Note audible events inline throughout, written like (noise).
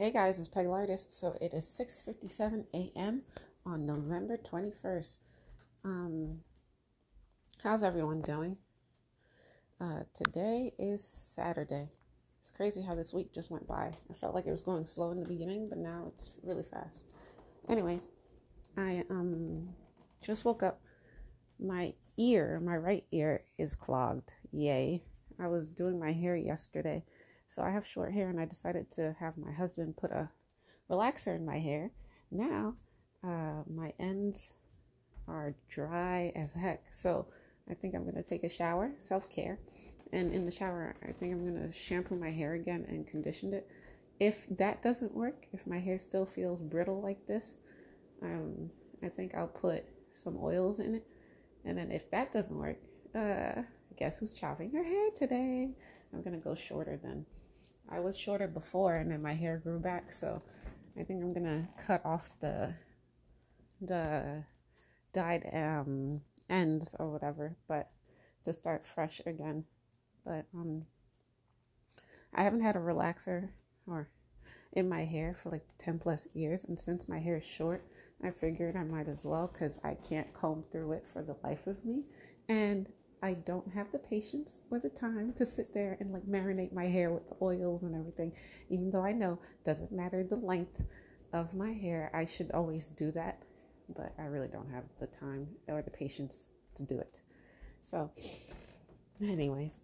Hey guys, it's Peg Lardis. So it is 6:57 a.m. on November 21st. Um, how's everyone doing? Uh, today is Saturday. It's crazy how this week just went by. I felt like it was going slow in the beginning, but now it's really fast. Anyways, I um just woke up. My ear, my right ear, is clogged. Yay! I was doing my hair yesterday so I have short hair and I decided to have my husband put a relaxer in my hair. Now, uh, my ends are dry as heck. So I think I'm going to take a shower, self care. And in the shower, I think I'm going to shampoo my hair again and condition it. If that doesn't work, if my hair still feels brittle like this, um, I think I'll put some oils in it. And then if that doesn't work, uh, guess who's chopping her hair today? I'm gonna go shorter then. I was shorter before and then my hair grew back, so I think I'm gonna cut off the the dyed um ends or whatever, but to start fresh again. But um I haven't had a relaxer or in my hair for like 10 plus years and since my hair is short, I figured I might as well cuz I can't comb through it for the life of me. And I don't have the patience or the time to sit there and like marinate my hair with the oils and everything. Even though I know doesn't matter the length of my hair, I should always do that, but I really don't have the time or the patience to do it. So, anyways,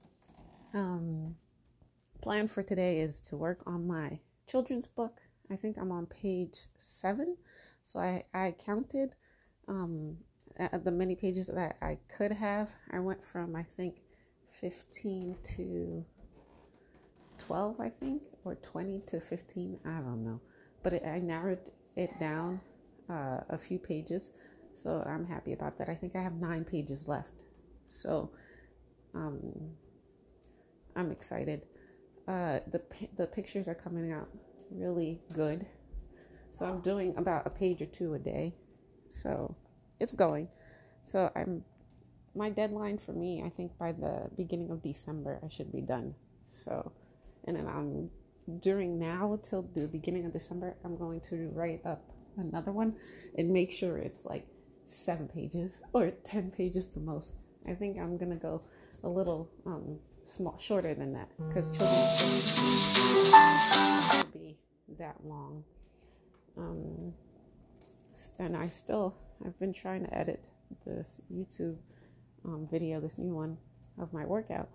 um, plan for today is to work on my children's book. I think I'm on page seven, so I I counted um uh, the many pages that I could have. I went from I think 15 to 12, I think, or 20 to 15. I don't know, but it, I narrowed it down uh, a few pages, so I'm happy about that. I think I have nine pages left, so um, I'm excited. Uh, the the pictures are coming out really good, so I'm doing about a page or two a day. So it's going. So I'm my deadline for me, I think by the beginning of December I should be done. So and then I'm during now till the beginning of December I'm going to write up another one and make sure it's like seven pages (laughs) or ten pages the most. I think I'm gonna go a little um small shorter than that because children's will be that long. Um, and I still I've been trying to edit this YouTube um, video, this new one of my workout.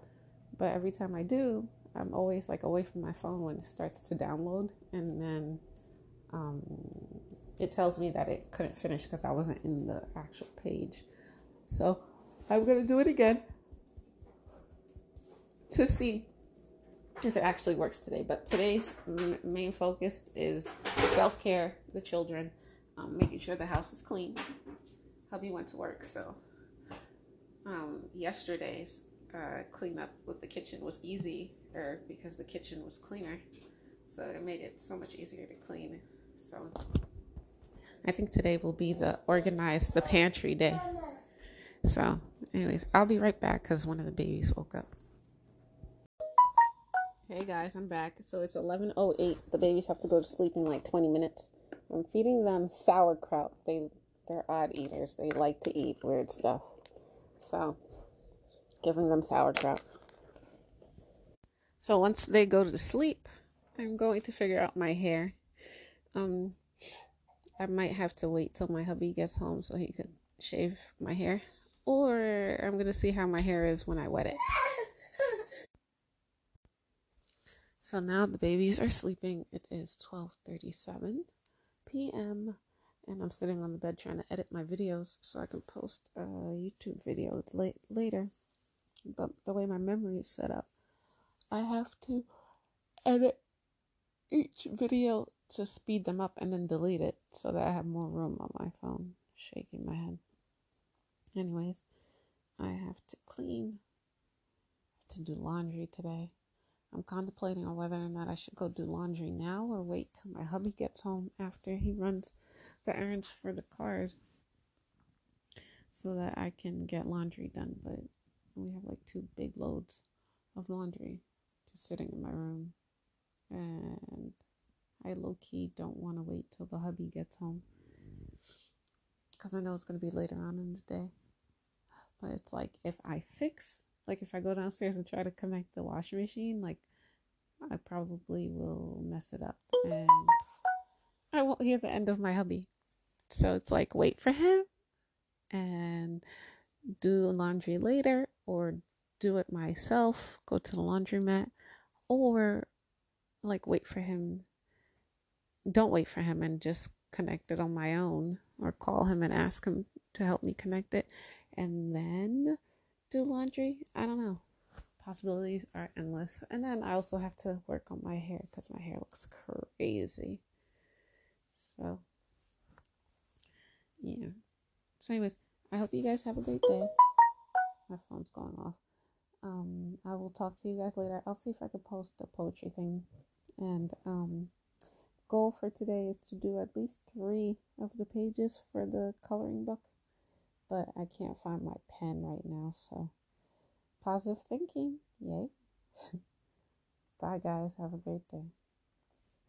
But every time I do, I'm always like away from my phone when it starts to download, and then um, it tells me that it couldn't finish because I wasn't in the actual page. So I'm gonna do it again to see if it actually works today. But today's main focus is self care, the children, um, making sure the house is clean. Hubby went to work, so um, yesterday's uh, cleanup with the kitchen was easier because the kitchen was cleaner. So it made it so much easier to clean. So I think today will be the organize the pantry day. So, anyways, I'll be right back because one of the babies woke up. Hey guys, I'm back. So it's 11:08. The babies have to go to sleep in like 20 minutes. I'm feeding them sauerkraut. They they're odd eaters. They like to eat weird stuff. So, giving them sauerkraut. So once they go to sleep, I'm going to figure out my hair. Um, I might have to wait till my hubby gets home so he could shave my hair, or I'm gonna see how my hair is when I wet it. So now the babies are sleeping. It is 12:37 p.m. and I'm sitting on the bed trying to edit my videos so I can post a YouTube video late later. But the way my memory is set up, I have to edit each video to speed them up and then delete it so that I have more room on my phone. Shaking my head. Anyways, I have to clean, to do laundry today. I'm contemplating on whether or not I should go do laundry now or wait till my hubby gets home after he runs the errands for the cars so that I can get laundry done. But we have like two big loads of laundry just sitting in my room. And I low key don't want to wait till the hubby gets home because I know it's going to be later on in the day. But it's like if I fix, like if I go downstairs and try to connect the washing machine, like I probably will mess it up and I won't hear the end of my hubby. So it's like wait for him and do laundry later or do it myself, go to the laundromat, or like wait for him. Don't wait for him and just connect it on my own or call him and ask him to help me connect it and then do laundry. I don't know. Possibilities are endless. And then I also have to work on my hair because my hair looks crazy. So, yeah. So, anyways, I hope you guys have a great day. My phone's going off. Um, I will talk to you guys later. I'll see if I can post a poetry thing. And um, goal for today is to do at least three of the pages for the coloring book. But I can't find my pen right now, so positive thinking. Yay. (laughs) Bye, guys. Have a great day.